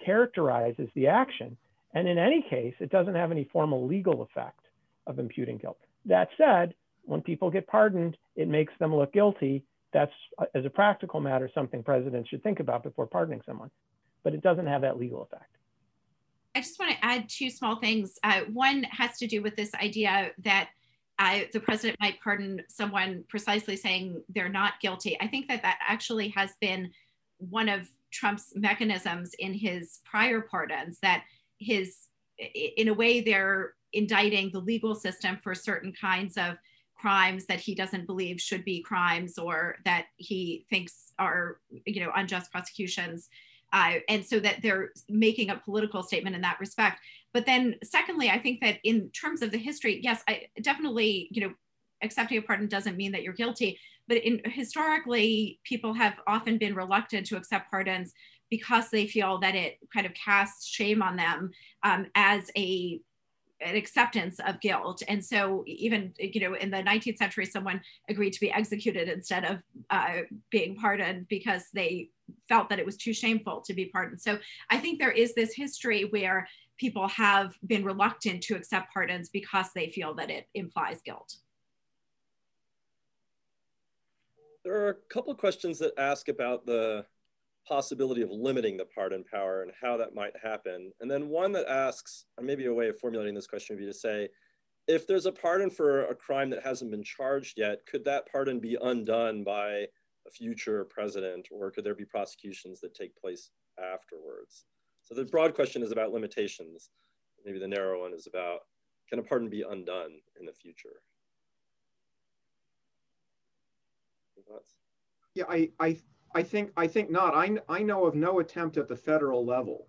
characterizes the action. And in any case, it doesn't have any formal legal effect of imputing guilt. That said, when people get pardoned, it makes them look guilty. That's, as a practical matter, something presidents should think about before pardoning someone, but it doesn't have that legal effect. I just want to add two small things. Uh, one has to do with this idea that uh, the president might pardon someone precisely saying they're not guilty. I think that that actually has been one of Trump's mechanisms in his prior pardons, that his, in a way, they're indicting the legal system for certain kinds of crimes that he doesn't believe should be crimes or that he thinks are you know unjust prosecutions uh, and so that they're making a political statement in that respect but then secondly i think that in terms of the history yes i definitely you know accepting a pardon doesn't mean that you're guilty but in historically people have often been reluctant to accept pardons because they feel that it kind of casts shame on them um, as a an acceptance of guilt. And so even, you know, in the 19th century, someone agreed to be executed instead of uh, being pardoned because they felt that it was too shameful to be pardoned. So I think there is this history where people have been reluctant to accept pardons because they feel that it implies guilt. There are a couple of questions that ask about the possibility of limiting the pardon power and how that might happen. And then one that asks, or maybe a way of formulating this question would be to say, if there's a pardon for a crime that hasn't been charged yet, could that pardon be undone by a future president, or could there be prosecutions that take place afterwards? So the broad question is about limitations. Maybe the narrow one is about, can a pardon be undone in the future? Yeah, I, I I think I think not. I, I know of no attempt at the federal level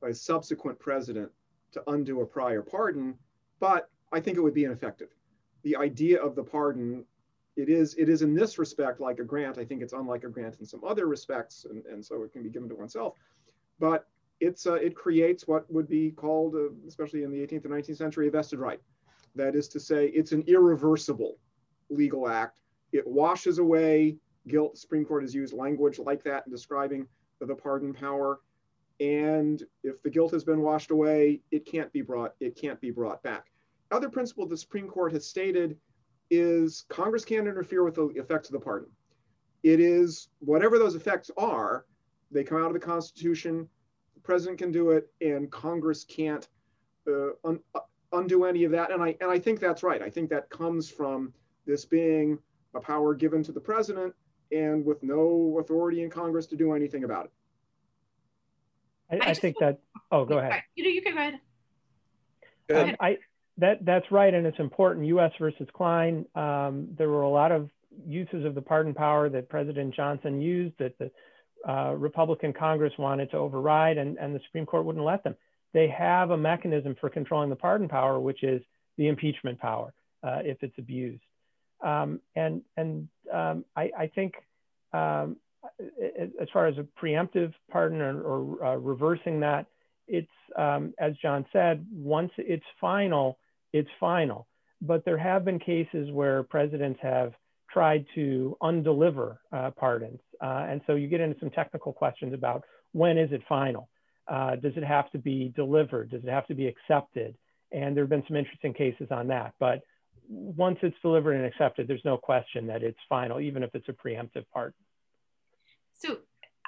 by a subsequent president to undo a prior pardon, but I think it would be ineffective. The idea of the pardon, it is it is in this respect like a grant. I think it's unlike a grant in some other respects, and, and so it can be given to oneself. But it's uh, it creates what would be called, uh, especially in the 18th and 19th century, a vested right. That is to say, it's an irreversible legal act. It washes away guilt. The Supreme Court has used language like that in describing the pardon power. And if the guilt has been washed away, it can't be brought, it can't be brought back. Other principle the Supreme Court has stated is Congress can't interfere with the effects of the pardon. It is whatever those effects are, they come out of the Constitution, president can do it, and Congress can't uh, un- uh, undo any of that. And I and I think that's right. I think that comes from this being a power given to the president and with no authority in Congress to do anything about it. I, I, think that. Oh, go ahead. You know, you can go ahead. Um, I that that's right, and it's important. U.S. versus Klein. Um, there were a lot of uses of the pardon power that President Johnson used that the uh, Republican Congress wanted to override, and, and the Supreme Court wouldn't let them. They have a mechanism for controlling the pardon power, which is the impeachment power uh, if it's abused. Um, and and um, I, I, think um, as far as a preemptive pardon or, or uh, reversing that, it's um, as John said, once it's final, it's final. But there have been cases where presidents have tried to undeliver uh, pardons, uh, and so you get into some technical questions about when is it final. Uh, does it have to be delivered? Does it have to be accepted? And there have been some interesting cases on that. But once it's delivered and accepted, there's no question that it's final, even if it's a preemptive part. So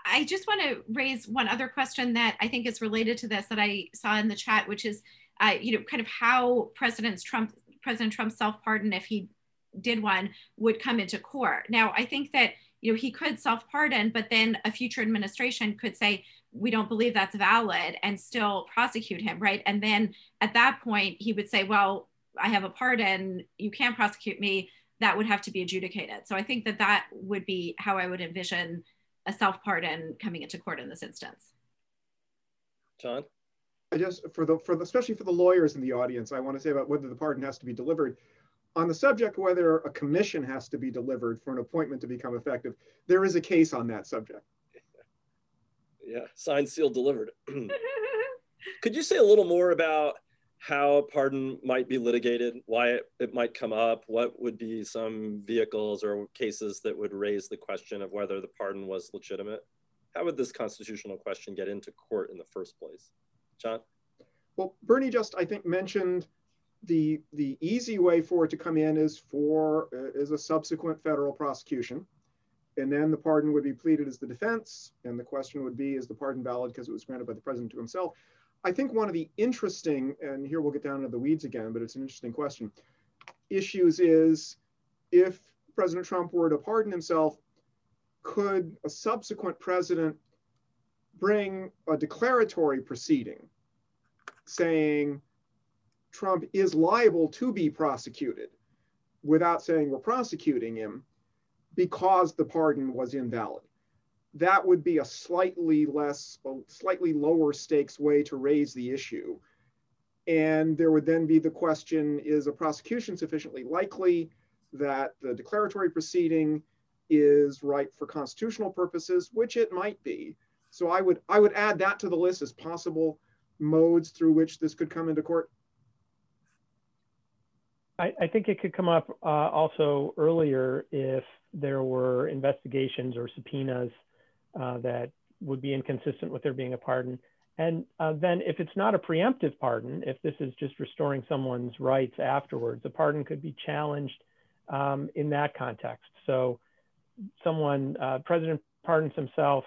I just want to raise one other question that I think is related to this that I saw in the chat, which is, uh, you know, kind of how President Trump, President Trump's self-pardon, if he did one, would come into court. Now, I think that you know he could self-pardon, but then a future administration could say, we don't believe that's valid and still prosecute him, right? And then at that point, he would say, well, I have a pardon, you can't prosecute me, that would have to be adjudicated. So I think that that would be how I would envision a self pardon coming into court in this instance. John? I just for the for the especially for the lawyers in the audience, I want to say about whether the pardon has to be delivered. On the subject whether a commission has to be delivered for an appointment to become effective, there is a case on that subject. Yeah, signed, sealed, delivered. Could you say a little more about how a pardon might be litigated, why it, it might come up, what would be some vehicles or cases that would raise the question of whether the pardon was legitimate? How would this constitutional question get into court in the first place? John? Well, Bernie just, I think, mentioned the the easy way for it to come in is for uh, is a subsequent federal prosecution. And then the pardon would be pleaded as the defense. And the question would be is the pardon valid because it was granted by the president to himself? I think one of the interesting and here we'll get down into the weeds again but it's an interesting question issues is if president trump were to pardon himself could a subsequent president bring a declaratory proceeding saying Trump is liable to be prosecuted without saying we're prosecuting him because the pardon was invalid. That would be a slightly less, slightly lower stakes way to raise the issue. And there would then be the question is a prosecution sufficiently likely that the declaratory proceeding is right for constitutional purposes, which it might be. So I would I would add that to the list as possible modes through which this could come into court. I, I think it could come up uh, also earlier if there were investigations or subpoenas uh, that would be inconsistent with there being a pardon. And uh, then if it's not a preemptive pardon, if this is just restoring someone's rights afterwards, a pardon could be challenged um, in that context. So someone, uh, president pardons himself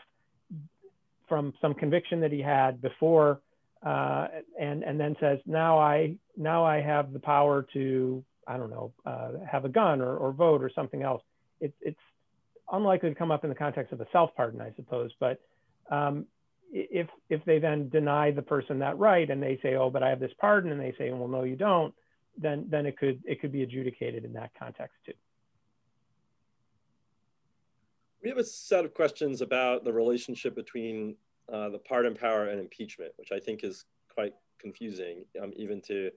from some conviction that he had before uh, and and then says now I now I have the power to I don't know uh, have a gun or, or vote or something else. It, it's unlikely to come up in the context of a self pardon, I suppose. But um, if if they then deny the person that right and they say, oh, but I have this pardon, and they say, well, no, you don't, then then it could it could be adjudicated in that context too. We have a set of questions about the relationship between uh, the pardon power and impeachment, which I think is quite confusing, um, even to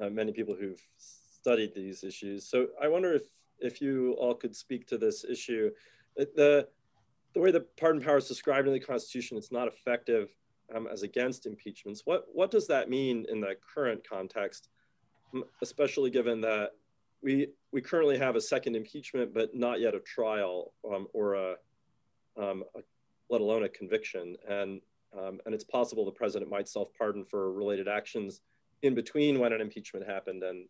uh, many people who've studied these issues. So I wonder if if you all could speak to this issue. The, the way the pardon power is described in the Constitution, it's not effective um, as against impeachments. What, what does that mean in the current context, especially given that we, we currently have a second impeachment, but not yet a trial um, or a, um, a let alone a conviction. And, um, and it's possible the president might self pardon for related actions in between when an impeachment happened and,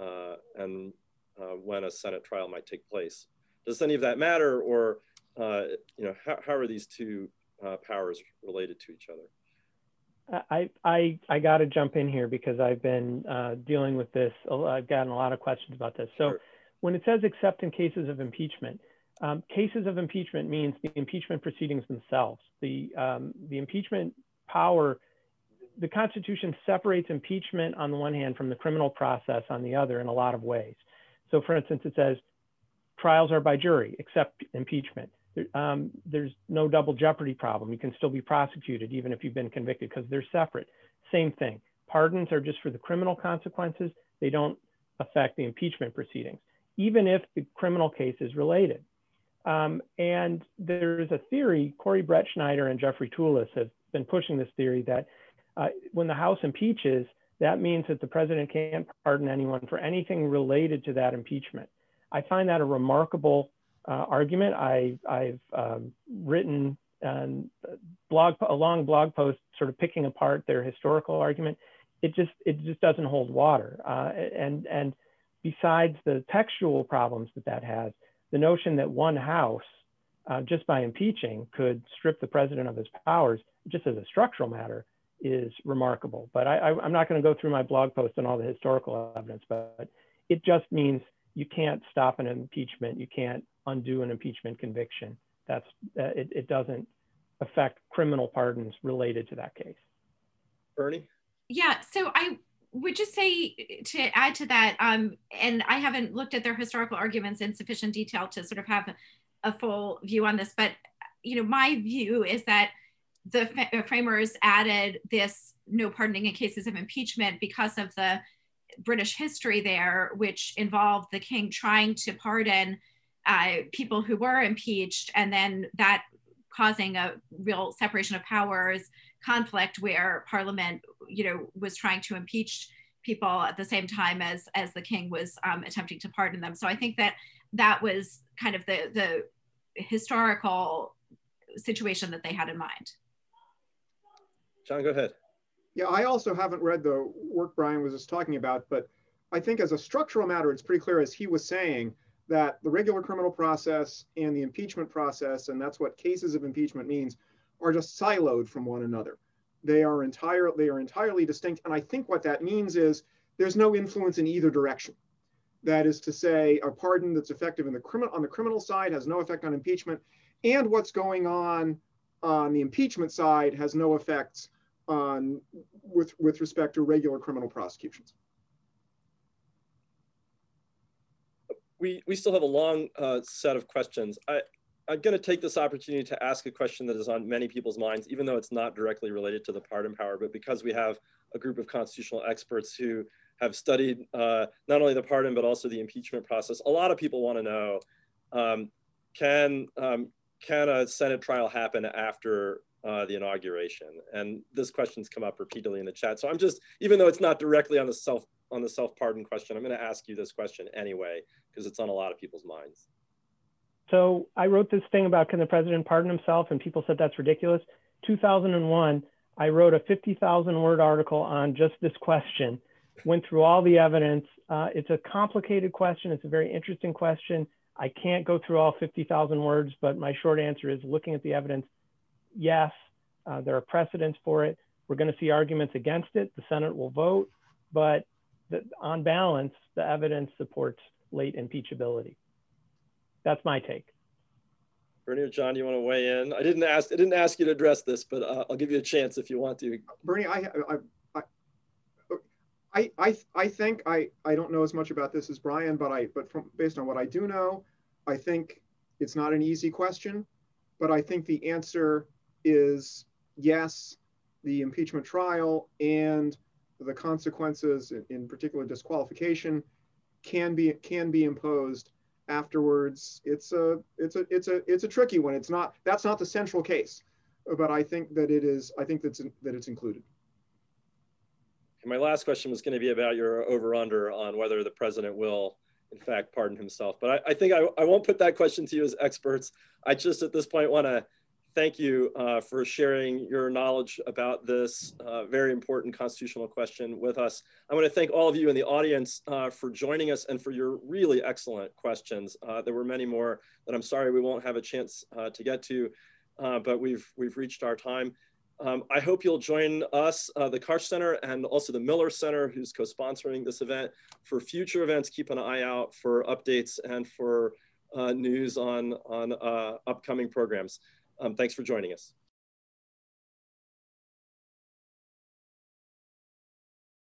uh, and uh, when a Senate trial might take place. Does any of that matter, or uh, you know, how, how are these two uh, powers related to each other? I I, I got to jump in here because I've been uh, dealing with this. I've gotten a lot of questions about this. So, sure. when it says except in cases of impeachment, um, cases of impeachment means the impeachment proceedings themselves. The, um, the impeachment power, the Constitution separates impeachment on the one hand from the criminal process on the other in a lot of ways. So, for instance, it says trials are by jury except impeachment. Um, there's no double jeopardy problem. You can still be prosecuted even if you've been convicted because they're separate. Same thing. Pardons are just for the criminal consequences, they don't affect the impeachment proceedings, even if the criminal case is related. Um, and there's a theory, Corey Brettschneider and Jeffrey Tulis have been pushing this theory that uh, when the House impeaches, that means that the president can't pardon anyone for anything related to that impeachment. I find that a remarkable uh, argument. I, have um, written um, blog, a long blog post sort of picking apart their historical argument. It just, it just doesn't hold water. Uh, and, and besides the textual problems that that has, the notion that one house, uh, just by impeaching, could strip the president of his powers, just as a structural matter, is remarkable. But I, am not going to go through my blog post on all the historical evidence, but it just means you can't stop an impeachment. You can't undo an impeachment conviction. That's uh, it, it doesn't affect criminal pardons related to that case. Bernie? Yeah, so I would just say to add to that, um, and I haven't looked at their historical arguments in sufficient detail to sort of have a full view on this, but you know, my view is that the framers added this no pardoning in cases of impeachment because of the British history there, which involved the king trying to pardon uh, people who were impeached, and then that causing a real separation of powers conflict where Parliament, you know, was trying to impeach people at the same time as as the king was um, attempting to pardon them. So I think that that was kind of the the historical situation that they had in mind. John, go ahead. Yeah, I also haven't read the work Brian was just talking about, but I think as a structural matter, it's pretty clear, as he was saying, that the regular criminal process and the impeachment process, and that's what cases of impeachment means, are just siloed from one another. They are entire, they are entirely distinct. And I think what that means is there's no influence in either direction. That is to say, a pardon that's effective in the criminal on the criminal side has no effect on impeachment, and what's going on on the impeachment side has no effects on with with respect to regular criminal prosecutions. We we still have a long uh, set of questions. I I'm going to take this opportunity to ask a question that is on many people's minds, even though it's not directly related to the pardon power, but because we have a group of constitutional experts who have studied uh, not only the pardon, but also the impeachment process. A lot of people want to know, um, can, um, can a Senate trial happen after uh, the inauguration? And this question's come up repeatedly in the chat. So I'm just, even though it's not directly on the self on the self pardon question, I'm going to ask you this question anyway because it's on a lot of people's minds. So I wrote this thing about can the president pardon himself, and people said that's ridiculous. 2001, I wrote a 50,000 word article on just this question, went through all the evidence. Uh, it's a complicated question. It's a very interesting question. I can't go through all 50,000 words, but my short answer is looking at the evidence, yes, uh, there are precedents for it. We're going to see arguments against it. The Senate will vote, but the, on balance, the evidence supports late impeachability that's my take. Bernie or John, you want to weigh in? I didn't ask. I didn't ask you to address this, but uh, I'll give you a chance if you want to. Bernie, I, I, I, I, I think I, I don't know as much about this as Brian, but I, but from based on what I do know, I think it's not an easy question, but I think the answer is yes. The impeachment trial and the consequences, in particular disqualification, can be can be imposed afterwards it's a it's a it's a it's a tricky one. It's not that's not the central case but i think that it is i think that's that it's included. My last question was going to be about your over under on whether the president will in fact pardon himself. But i, I think I, I won't put that question to you as experts. I just at this point want to thank you uh, for sharing your knowledge about this uh, very important constitutional question with us. I want to thank all of you in the audience uh, for joining us and for your really excellent questions. Uh, there were many more that I'm sorry we won't have a chance uh, to get to, uh, but we've, we've reached our time. Um, I hope you'll join us, the Karsh Center and also the Miller Center, who's co-sponsoring this event. For future events, keep an eye out for updates and for news on, on upcoming programs. Um, thanks for joining us.